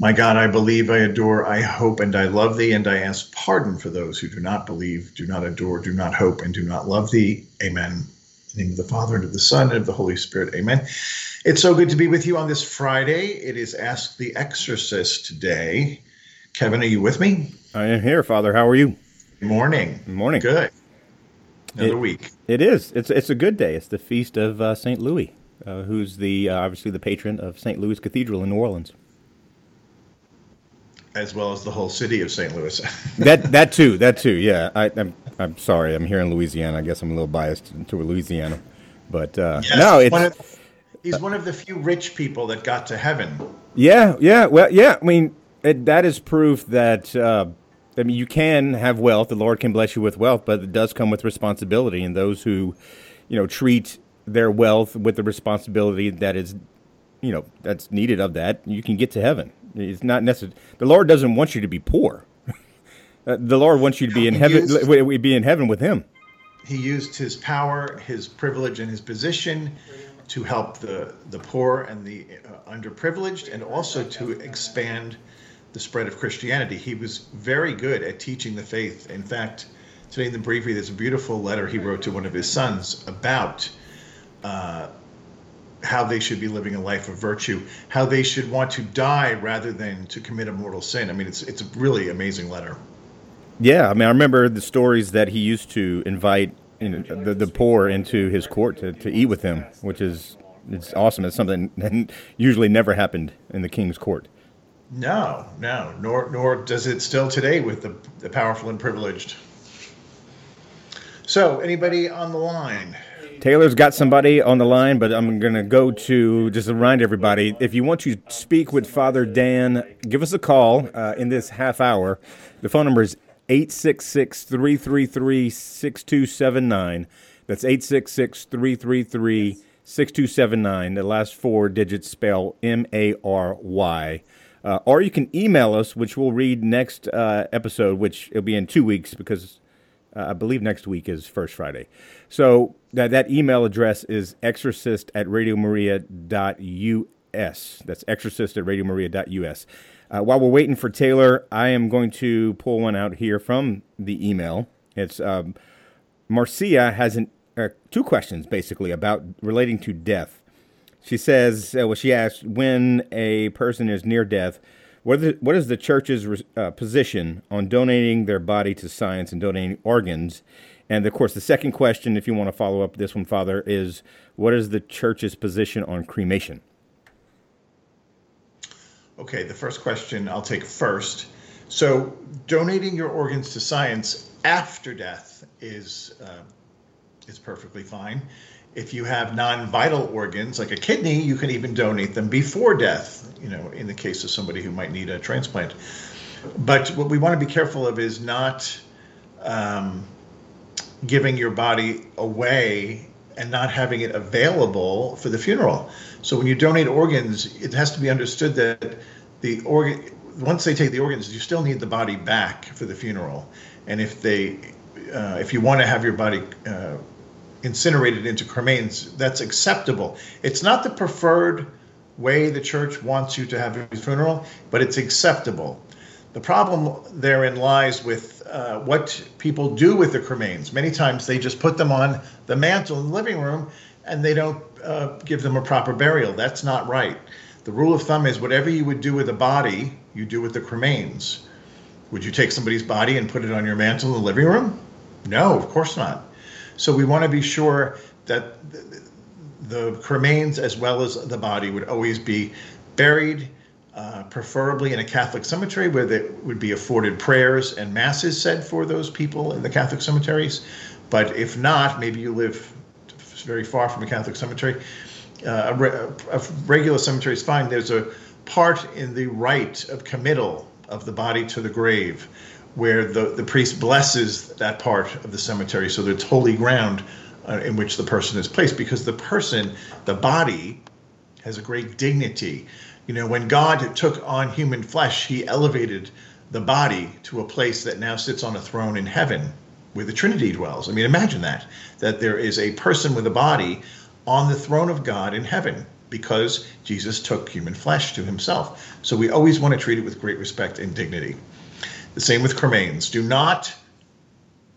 My God, I believe, I adore, I hope, and I love thee, and I ask pardon for those who do not believe, do not adore, do not hope, and do not love thee. Amen. In the name of the Father, and of the Son, and of the Holy Spirit. Amen. It's so good to be with you on this Friday. It is Ask the Exorcist day. Kevin, are you with me? I am here, Father. How are you? Good morning. Good morning. Good. Another It- week. It is. It's it's a good day. It's the feast of uh, Saint Louis, uh, who's the uh, obviously the patron of Saint Louis Cathedral in New Orleans. As well as the whole city of St. Louis. That that too. That too. Yeah. I, I'm I'm sorry. I'm here in Louisiana. I guess I'm a little biased to Louisiana, but uh, Yes, no, it's one of, he's one of the few rich people that got to heaven. Yeah, yeah, well, yeah. I mean, it, that is proof that uh, I mean you can have wealth. The Lord can bless you with wealth, but it does come with responsibility. And those who, you know, treat their wealth with the responsibility that is, you know, that's needed of that, you can get to heaven. It's not necessary. The Lord doesn't want you to be poor. Uh, the Lord wants you to be in He heaven. used- Be in heaven with Him. He used his power, his privilege, and his position to help the, the poor and the uh, underprivileged, and also to expand the spread of Christianity. He was very good at teaching the faith. In fact, today in the briefing, there's a beautiful letter he wrote to one of his sons about uh, how they should be living a life of virtue, how they should want to die rather than to commit a mortal sin. I mean, it's it's a really amazing letter. Yeah, I mean, I remember the stories that he used to invite know, the, the poor into his court to, to eat with him, which is it's awesome. It's something that usually never happened in the king's court. No, no, nor nor does it still today with the, the powerful and privileged. So, anybody on the line? Taylor's got somebody on the line, but I'm going to go to just remind everybody if you want to speak with Father Dan, give us a call uh, in this half hour. The phone number is 866 333 6279. That's 866 333 6279. The last four digits spell M A R Y. Uh, or you can email us, which we'll read next uh, episode, which it'll be in two weeks because uh, I believe next week is First Friday. So that, that email address is exorcist at radiomaria.us. That's exorcist at radiomaria.us. Uh, while we're waiting for Taylor, I am going to pull one out here from the email. It's um, Marcia has an, uh, two questions basically about relating to death. She says, uh, well, she asked, when a person is near death, what is, what is the church's uh, position on donating their body to science and donating organs? And of course, the second question, if you want to follow up this one, Father, is what is the church's position on cremation? Okay, the first question I'll take first. So, donating your organs to science after death is uh, is perfectly fine. If you have non-vital organs like a kidney, you can even donate them before death. You know, in the case of somebody who might need a transplant. But what we want to be careful of is not um, giving your body away and not having it available for the funeral. So when you donate organs, it has to be understood that the organ once they take the organs, you still need the body back for the funeral. And if they, uh, if you want to have your body uh, incinerated into cremains, that's acceptable. It's not the preferred way the church wants you to have your funeral, but it's acceptable. The problem therein lies with uh, what people do with the cremains. Many times they just put them on the mantle in the living room and they don't uh, give them a proper burial. That's not right. The rule of thumb is whatever you would do with a body, you do with the cremains. Would you take somebody's body and put it on your mantle in the living room? No, of course not. So we want to be sure that the, cremains as well as the body would always be buried uh, preferably in a Catholic cemetery where they would be afforded prayers and masses said for those people in the Catholic cemeteries. But if not, maybe you live very far from a Catholic cemetery. Uh, a, re- a regular cemetery is fine. There's a part in the rite of committal of the body to the grave where the, the priest blesses that part of the cemetery so that it's holy ground uh, in which the person is placed because the person, the body, has a great dignity. You know, when God took on human flesh, he elevated the body to a place that now sits on a throne in heaven where the Trinity dwells. I mean, imagine that, that there is a person with a body on the throne of God in heaven because Jesus took human flesh to himself. So we always want to treat it with great respect and dignity. The same with cremains. Do not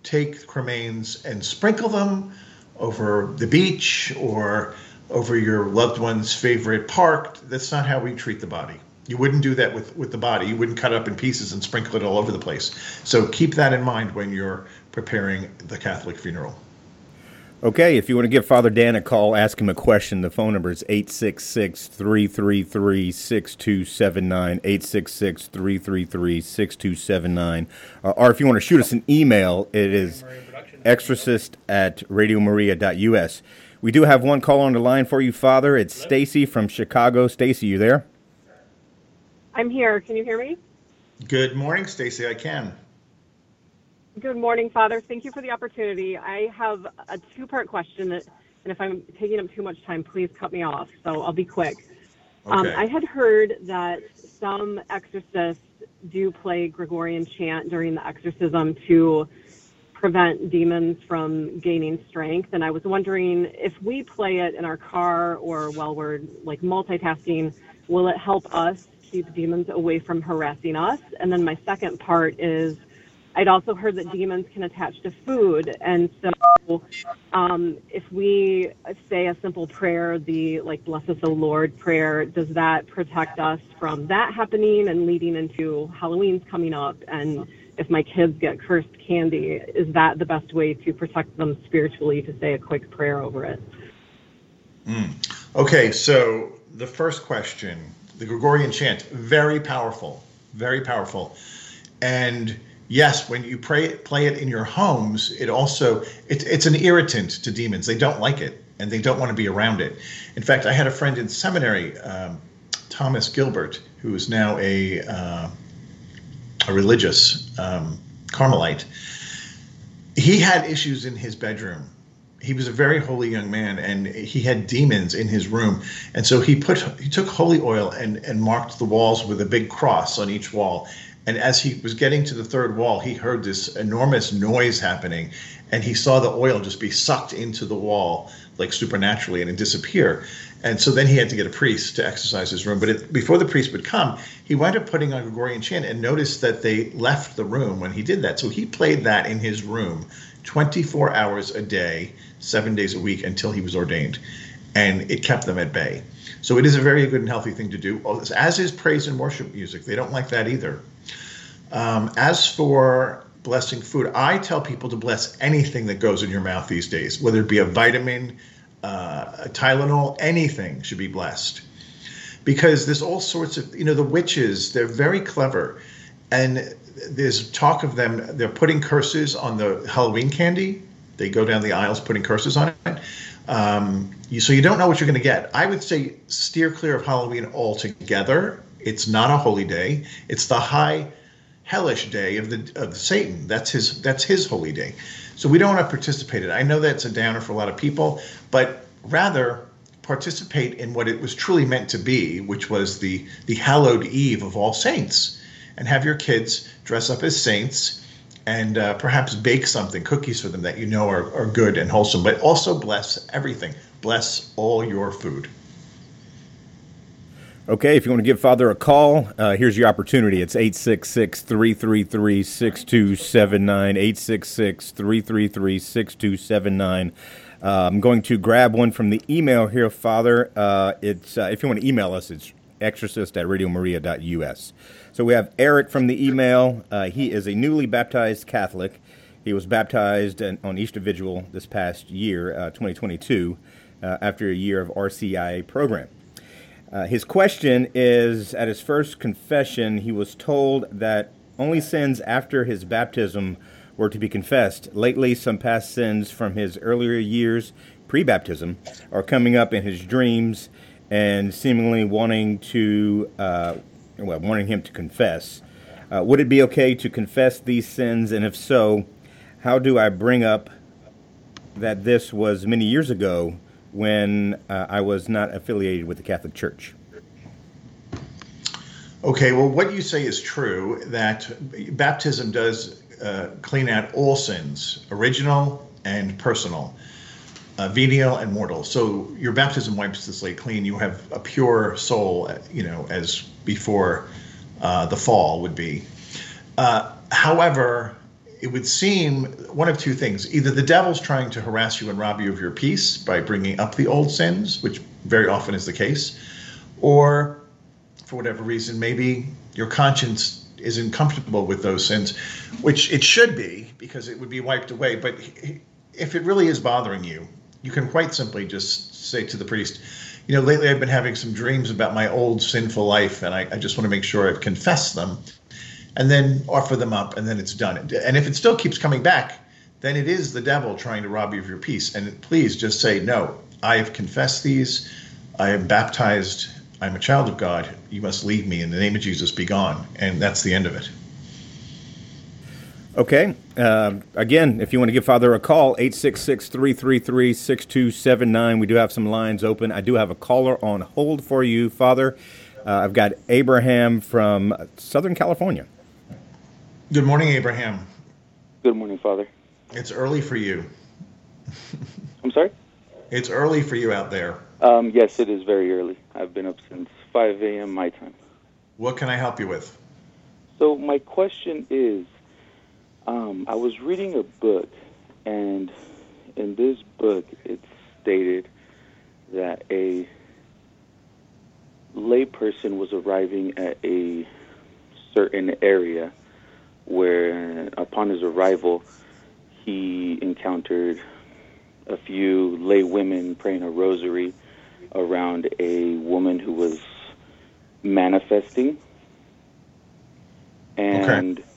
take cremains and sprinkle them over the beach or over your loved one's favorite park. That's not how we treat the body. You wouldn't do that with, with the body. You wouldn't cut up in pieces and sprinkle it all over the place. So keep that in mind when you're preparing the Catholic funeral. Okay, if you want to give Father Dan a call, ask him a question, the phone number is 866 333 6279. 866 333 6279. Uh, or if you want to shoot us an email, it is exorcist at radiomaria.us. We do have one call on the line for you, Father. It's Stacy from Chicago. Stacy, you there? I'm here. Can you hear me? Good morning, Stacy. I can. Good morning, Father. Thank you for the opportunity. I have a two part question, that, and if I'm taking up too much time, please cut me off. So I'll be quick. Um, okay. Um, I had heard that some exorcists do play Gregorian chant during the exorcism to prevent demons from gaining strength. And I was wondering if we play it in our car or while we're like multitasking, will it help us keep demons away from harassing us? And then my second part is I'd also heard that demons can attach to food, and so um, if we say a simple prayer, the like "Bless us, O Lord" prayer, does that protect us from that happening and leading into Halloween's coming up? And if my kids get cursed candy, is that the best way to protect them spiritually to say a quick prayer over it? Mm. Okay, so the first question, the Gregorian chant, very powerful, very powerful, and yes, when you pray, play it in your homes, it also it, it's an irritant to demons. They don't like it and they don't want to be around it. In fact, I had a friend in seminary, um, Thomas Gilbert, who is now a uh, a religious um, Carmelite. He had issues in his bedroom. He was a very holy young man, and he had demons in his room. And so he put he took holy oil and and marked the walls with a big cross on each wall and as he was getting to the third wall, he heard this enormous noise happening, and he saw the oil just be sucked into the wall like supernaturally and it disappear. And so then he had to get a priest to exorcise his room. But it, before the priest would come, he wound up putting on Gregorian chant and noticed that they left the room when he did that. So he played that in his room 24 hours a day, seven days a week until he was ordained. And it kept them at bay. So it is a very good and healthy thing to do, as is praise and worship music. They don't like that either. Um, as for blessing food, I tell people to bless anything that goes in your mouth these days, whether it be a vitamin, uh, a Tylenol, anything should be blessed. Because there's all sorts of, you know, the witches, they're very clever. And there's talk of them, they're putting curses on the Halloween candy. They go down the aisles putting curses on it. Um, you, so you don't know what you're going to get. I would say steer clear of Halloween altogether. It's not a holy day. It's the high hellish day of the of Satan. That's his that's his holy day. So we don't want to participate in it. I know that's a downer for a lot of people, but rather participate in what it was truly meant to be, which was the the hallowed eve of all saints, and have your kids dress up as saints and uh, perhaps bake something, cookies for them that you know are, are good and wholesome, but also bless everything. Bless all your food. Okay, if you want to give Father a call, uh, here's your opportunity. It's 866 333 6279. 866 333 6279. Uh, I'm going to grab one from the email here, Father. Uh, it's uh, If you want to email us, it's exorcist at radiomaria.us. So we have Eric from the email. Uh, he is a newly baptized Catholic. He was baptized on Easter Vigil this past year, uh, 2022, after a year of RCIA program. Uh, his question is At his first confession, he was told that only sins after his baptism were to be confessed. Lately, some past sins from his earlier years, pre baptism, are coming up in his dreams and seemingly wanting to, uh, well, wanting him to confess. Uh, would it be okay to confess these sins? And if so, how do I bring up that this was many years ago when uh, I was not affiliated with the Catholic Church? Okay, well, what you say is true that baptism does uh, clean out all sins, original and personal, uh, venial and mortal. So your baptism wipes the slate clean. You have a pure soul, you know, as before uh, the fall would be. Uh, however, it would seem one of two things either the devil's trying to harass you and rob you of your peace by bringing up the old sins, which very often is the case, or for whatever reason, maybe your conscience isn't comfortable with those sins, which it should be because it would be wiped away. But if it really is bothering you, you can quite simply just say to the priest, you know, lately I've been having some dreams about my old sinful life, and I, I just want to make sure I've confessed them and then offer them up, and then it's done. And if it still keeps coming back, then it is the devil trying to rob you of your peace. And please just say, No, I have confessed these. I am baptized. I'm a child of God. You must leave me. In the name of Jesus, be gone. And that's the end of it. Okay. Uh, again, if you want to give Father a call, 866 333 6279. We do have some lines open. I do have a caller on hold for you, Father. Uh, I've got Abraham from Southern California. Good morning, Abraham. Good morning, Father. It's early for you. I'm sorry? It's early for you out there. Um, yes, it is very early. I've been up since 5 a.m. my time. What can I help you with? So, my question is um, I was reading a book, and in this book, it stated that a layperson was arriving at a certain area where upon his arrival, he encountered a few lay women praying a rosary around a woman who was manifesting. And okay.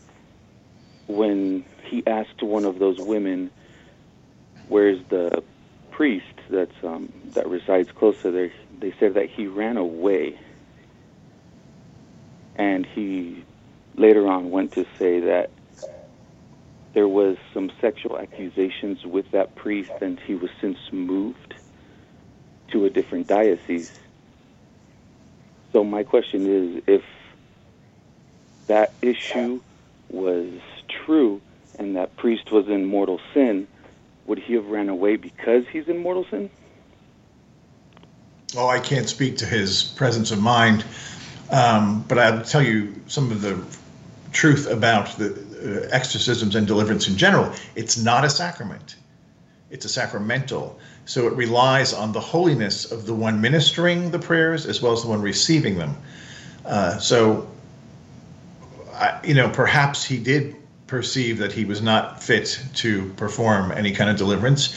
when he asked one of those women, "Where's the priest that's um, that resides close to there?" They said that he ran away, and he later on went to say that there was some sexual accusations with that priest and he was since moved to a different diocese. So my question is if that issue was true and that priest was in mortal sin, would he have ran away because he's in mortal sin? Oh, I can't speak to his presence of mind, um, but I'll tell you some of the truth about the uh, exorcisms and deliverance in general. It's not a sacrament, it's a sacramental. So it relies on the holiness of the one ministering the prayers as well as the one receiving them. Uh, so, I, you know, perhaps he did perceive that he was not fit to perform any kind of deliverance.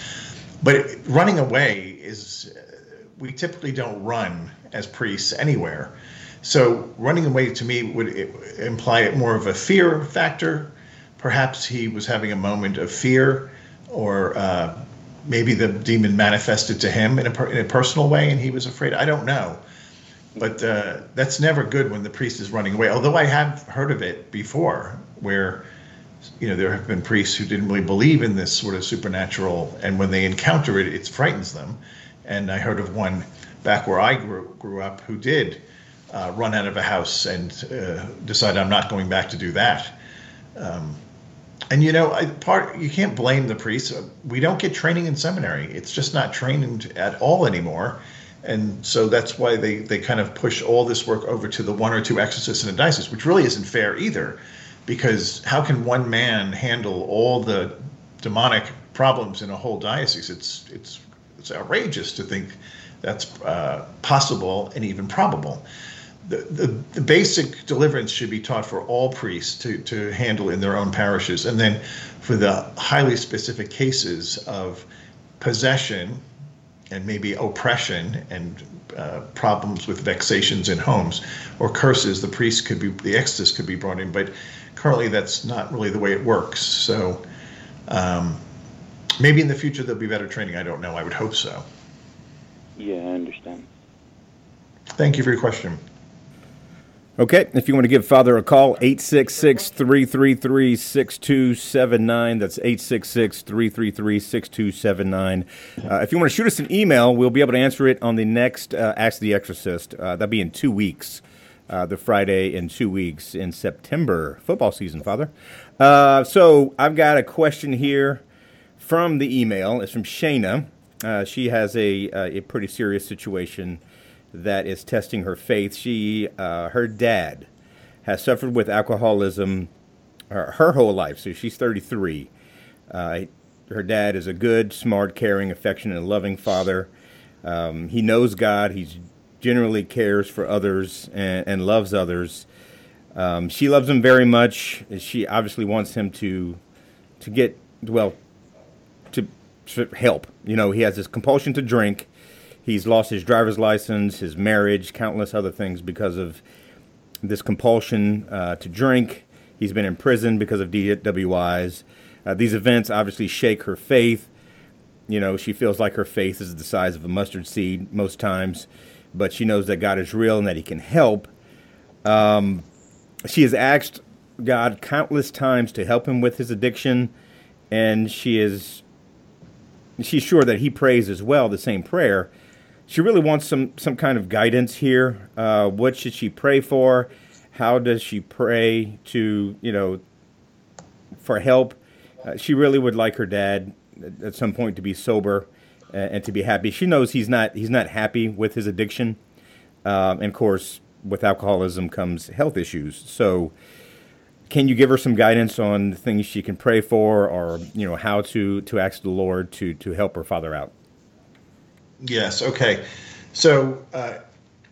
But running away is, uh, we typically don't run as priests anywhere. So running away to me would imply more of a fear factor. Perhaps he was having a moment of fear, or uh, maybe the demon manifested to him in a, in a personal way and he was afraid. I don't know. But uh, that's never good when the priest is running away. Although I have heard of it before, where you know there have been priests who didn't really believe in this sort of supernatural, and when they encounter it, it frightens them. And I heard of one back where I grew, grew up who did uh, run out of a house and uh, decide I'm not going back to do that. Um, and you know, I, part you can't blame the priests. We don't get training in seminary. It's just not trained at all anymore. And so that's why they, they kind of push all this work over to the one or two exorcists in a diocese, which really isn't fair either. Because how can one man handle all the demonic problems in a whole diocese? It's it's it's outrageous to think that's uh, possible and even probable the, the, the, basic deliverance should be taught for all priests to, to handle in their own parishes. And then for the highly specific cases of possession and maybe oppression and uh, problems with vexations in homes or curses, the priest could be, the exorcist could be brought in. But currently, that's not really the way it works. So um, maybe in the future there'll be better training. I don't know. I would hope so. Yeah, I understand. Thank you for your question. Okay, if you want to give Father a call, 866 333 6279. That's 866 333 6279. Uh, If you want to shoot us an email, we'll be able to answer it on the next uh, Ask the Exorcist. Uh, that'll be in two weeks, uh, the Friday in two weeks in September. Football season, Father. Uh, so I've got a question here from the email. It's from Shayna. Uh, she has a, a pretty serious situation that is testing her faith. She, uh, her dad, has suffered with alcoholism her, her whole life. So she's 33. Uh, her dad is a good, smart, caring, affectionate, and loving father. Um, he knows God. He generally cares for others and, and loves others. Um, she loves him very much. She obviously wants him to to get well to, to help. You know, he has this compulsion to drink He's lost his driver's license, his marriage, countless other things because of this compulsion uh, to drink. He's been in prison because of DWIs. Uh, these events obviously shake her faith. You know, she feels like her faith is the size of a mustard seed most times, but she knows that God is real and that He can help. Um, she has asked God countless times to help him with his addiction, and she is she's sure that he prays as well the same prayer she really wants some some kind of guidance here. Uh, what should she pray for? How does she pray to you know for help? Uh, she really would like her dad at some point to be sober and, and, to be happy. She knows he's not he's not happy with his addiction, um, and of course, with alcoholism comes health issues. So, can you give her some guidance on things she can pray for, or you know how to to ask the Lord to to help her father out? Yes. Okay. So uh,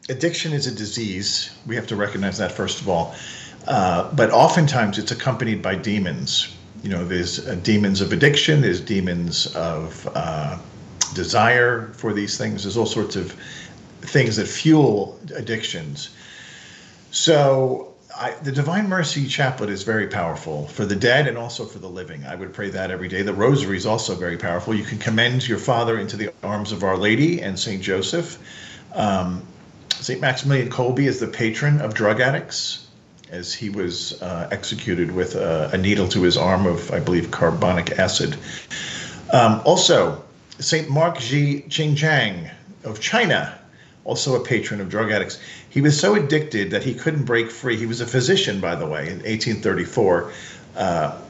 addiction is a disease. We have to recognize that first of all. Uh, but oftentimes it's accompanied by demons. You know, there's uh, demons of addiction. There's demons of uh, desire for these things. There's all sorts of things that fuel addictions. So I, the Divine Mercy Chaplet is very powerful for the dead and also for the living. I would pray that every day. The Rosary is also very powerful. You can commend your father into the arms of Our Lady and Saint Joseph. Um, Saint Maximilian Kolbe is the patron of drug addicts, as he was uh, executed with a, a, needle to his arm of, I believe, carbonic acid. Um, also, Saint Mark Ji Qingjiang of China also a patron of drug addicts. He was so addicted that he couldn't break free. He was a physician, by the way, in 1834. Uh,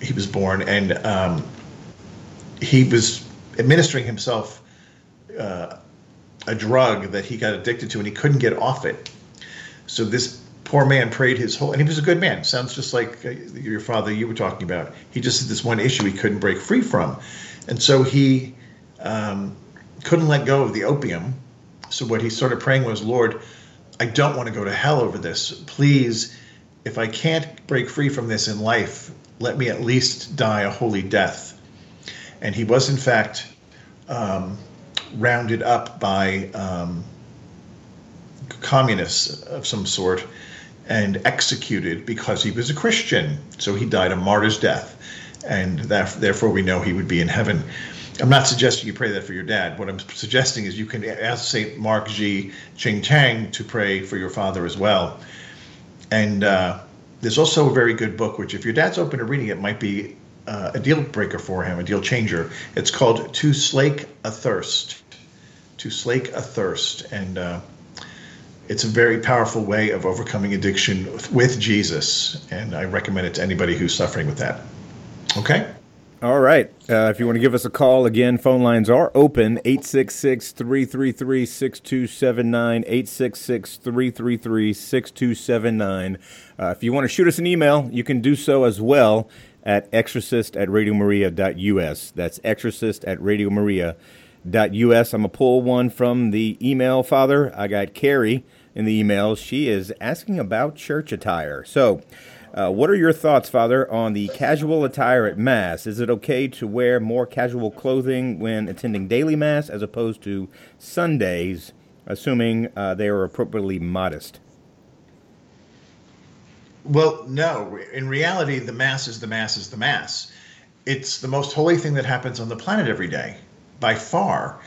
he was born, and um, he was administering himself uh, a drug that he got addicted to, and he couldn't get off it. So this poor man prayed his whole, and he was a good man. Sounds just like uh, your father you were talking about. He just had this one issue he couldn't break free from, and so he um, couldn't let go of the opium so what he started praying was, Lord, I don't want to go to hell over this. Please, if I can't break free from this in life, let me at least die a holy death. And he was, in fact, um, rounded up by um, communists of some sort and executed because he was a Christian. So he died a martyr's death. And that, therefore, we know he would be in heaven. I'm not suggesting you pray that for your dad. What I'm suggesting is you can ask St. Mark Ji Qingjiang to pray for your father as well. And uh, there's also a very good book, which if your dad's open to reading it, might be uh, a deal breaker for him, a deal changer. It's called To Slake a Thirst. To Slake a Thirst. And uh, it's a very powerful way of overcoming addiction with Jesus. And I recommend it to anybody who's suffering with that. Okay? All right. Uh, if you want to give us a call, again, phone lines are open 866 333 6279. 866 333 6279. Uh, if you want to shoot us an email, you can do so as well at exorcist at radiomaria.us. That's exorcist at radiomaria.us. I'm going to pull one from the email, Father. I got Carrie in the email. She is asking about church attire. So, uh, what are your thoughts, Father, on the casual attire at Mass? Is it okay to wear more casual clothing when attending daily Mass as opposed to Sundays, assuming uh, they are appropriately modest? Well, no. In reality, the Mass is the Mass is the Mass. It's the most holy thing that happens on the planet every day, by far.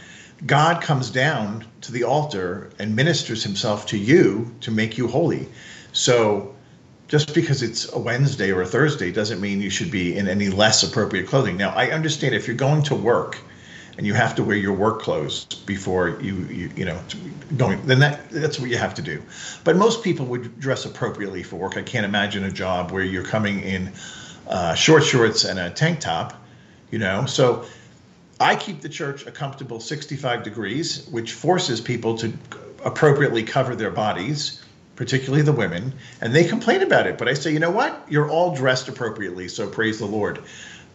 God comes down to the altar and ministers himself to you to make you holy. So just because it's a Wednesday or a Thursday doesn't mean you should be in any less appropriate clothing. Now, I understand if you're going to work and you have to wear your work clothes before you you, you know going then that that's what you have to do. But most people would dress appropriately for work. I can't imagine a job where you're coming in uh, short shorts and a tank top, you know. So I keep the church a comfortable 65 degrees, which forces people to appropriately cover their bodies, particularly the women, and they complain about it. But I say, you know what? You're all dressed appropriately, so praise the Lord.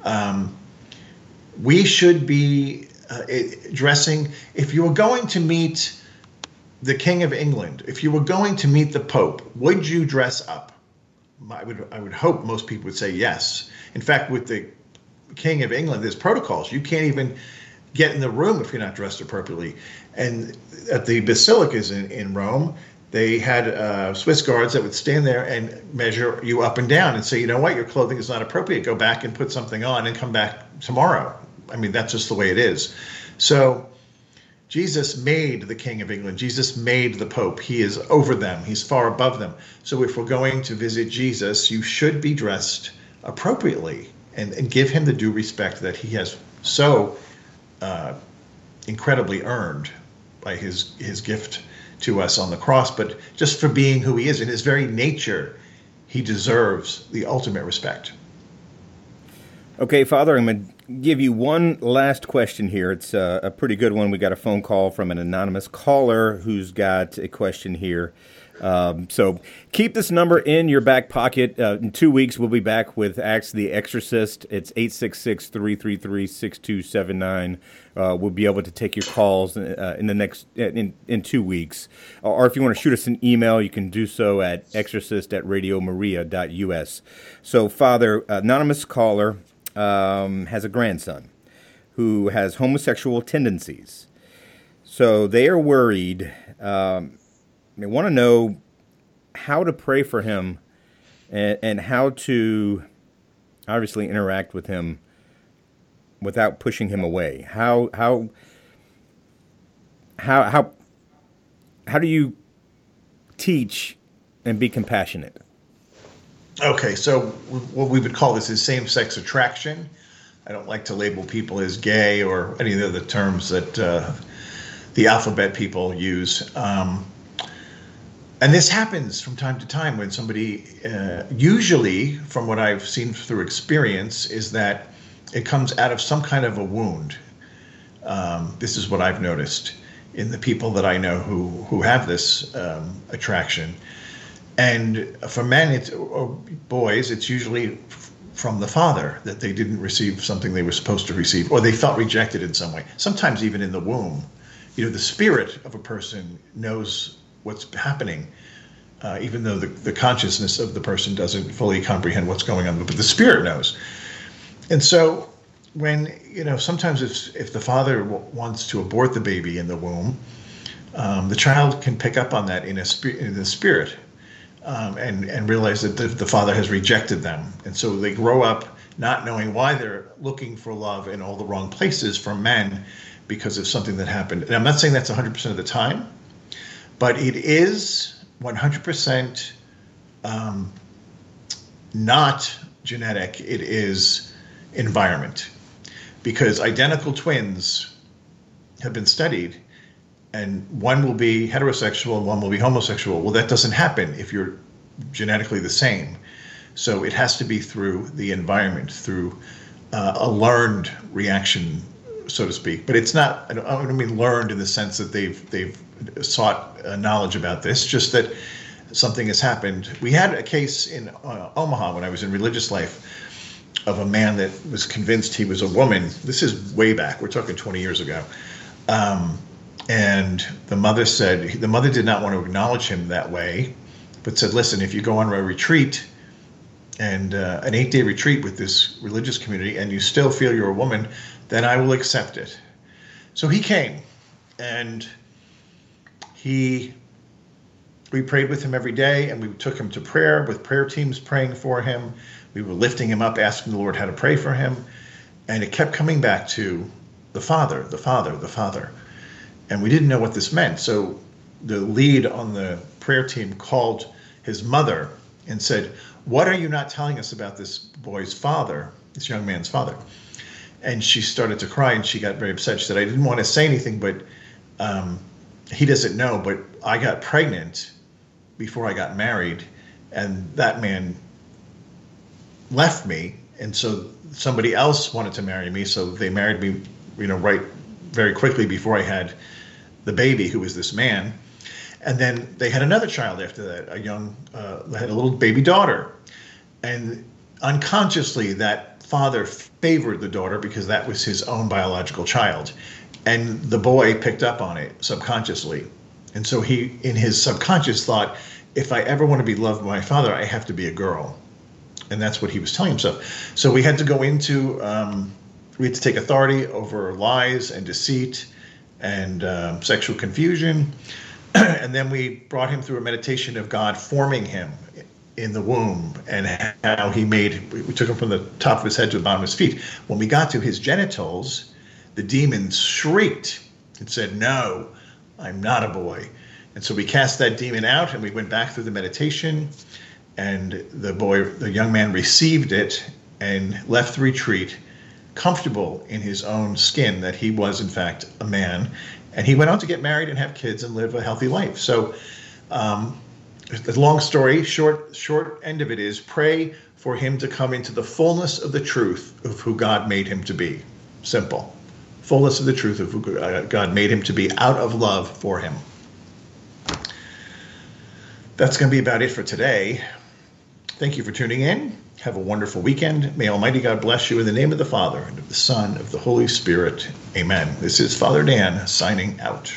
Um, we should be uh, dressing. If you were going to meet the King of England, if you were going to meet the Pope, would you dress up? I would. I would hope most people would say yes. In fact, with the King of England, there's protocols. You can't even get in the room if you're not dressed appropriately. And at the basilicas in, in Rome, they had uh, Swiss guards that would stand there and measure you up and down and say, you know what, your clothing is not appropriate. Go back and put something on and come back tomorrow. I mean, that's just the way it is. So Jesus made the King of England. Jesus made the Pope. He is over them, he's far above them. So if we're going to visit Jesus, you should be dressed appropriately and, and give him the due respect that he has so uh, incredibly earned by his, his gift to us on the cross, but just for being who he is in his very nature, he deserves the ultimate respect. Okay, Father, I'm going to give you one last question here. It's uh, a pretty good one. We got a phone call from an anonymous caller who's got a question here. Um, so keep this number in your back pocket. Uh, in two weeks, we'll be back with Ask the Exorcist. It's 866 333 6279. Uh, we'll be able to take your calls uh, in the next in, in two weeks. Or if you want to shoot us an email, you can do so at exorcist at radiomaria.us. So, Father, anonymous caller um, has a grandson who has homosexual tendencies. So they are worried. Um, they want to know how to pray for him and, and how to obviously interact with him without pushing him away. How how how how how do you teach and be compassionate? Okay, so what we would call this is same-sex attraction. I don't like to label people as gay or any of the other terms that uh, the alphabet people use. Um, and this happens from time to time when somebody, uh, usually from what I've seen through experience, is that it comes out of some kind of a wound. Um, this is what I've noticed in the people that I know who who have this um, attraction. And for men, it's or boys, it's usually from the father that they didn't receive something they were supposed to receive, or they felt rejected in some way. Sometimes even in the womb, you know, the spirit of a person knows what's happening, uh, even though the, the consciousness of the person doesn't fully comprehend what's going on, but the spirit knows. And so, when you know, sometimes if if the father w- wants to abort the baby in the womb, um, the child can pick up on that in a sp- in the spirit, um, and and realize that the, the father has rejected them, and so they grow up not knowing why they're looking for love in all the wrong places from men because of something that happened. And I'm not saying that's 100% of the time, but it is 100% um, not genetic, it is environment. Because identical twins have been studied, and one will be heterosexual and one will be homosexual. Well, that doesn't happen if you're genetically the same. So it has to be through the environment, through uh, a learned reaction, so to speak. But it's not. I don't, mean learned in the sense that they've they've sought uh, knowledge about this, just that something has happened. We had a case in uh, Omaha when I was in religious life of a man that was convinced he was a woman. This is way back. We're talking 20 years ago. Um, and the mother said the mother did not want to acknowledge him that way, but said, "Listen, if you go on a retreat." And uh, an eight day retreat with this religious community, and you still feel you're a woman, then I will accept it. So he came, and he we prayed with him every day and we took him to prayer with prayer teams praying for him we were lifting him up asking the lord how to pray for him and it kept coming back to the father the father the father and we didn't know what this meant. So the lead on the prayer team called his mother and said, What are you not telling us about this boy's father, this young man's father? And she started to cry and she got very upset. She said, I didn't want to say anything, but um, he doesn't know, but I got pregnant before I got married, and that man left me. And so somebody else wanted to marry me. So they married me, you know, right very quickly before I had the baby, who was this man. And then they had another child after that, a young, uh, had a little baby daughter. And unconsciously, that father favored the daughter because that was his own biological child. And the boy picked up on it subconsciously. And so he, in his subconscious, thought, if I ever want to be loved by my father, I have to be a girl. And that's what he was telling himself. So we had to go into, um, we had to take authority over lies and deceit and um, sexual confusion. and then we brought him through a meditation of God forming him in the womb and how he made, we took him from the top of his head to the bottom of his feet. When we got to his genitals, the demon shrieked and said, No, I'm not a boy. And so we cast that demon out and we went back through the meditation. And the boy, the young man received it and left the retreat comfortable in his own skin that he was, in fact, a man and he went on to get married and have kids and live a healthy life. So, um, the long story, short short end of it is pray for him to come into the fullness of the truth of who God made him to be. Simple, fullness of the truth of who uh, God made him to be, out of love for him. That's going to be about it for today. Thank you for tuning in. Have a wonderful weekend. May Almighty God bless you in the name of the Father, and of the Son, and of the Holy Spirit. Amen. This is Father Dan signing out.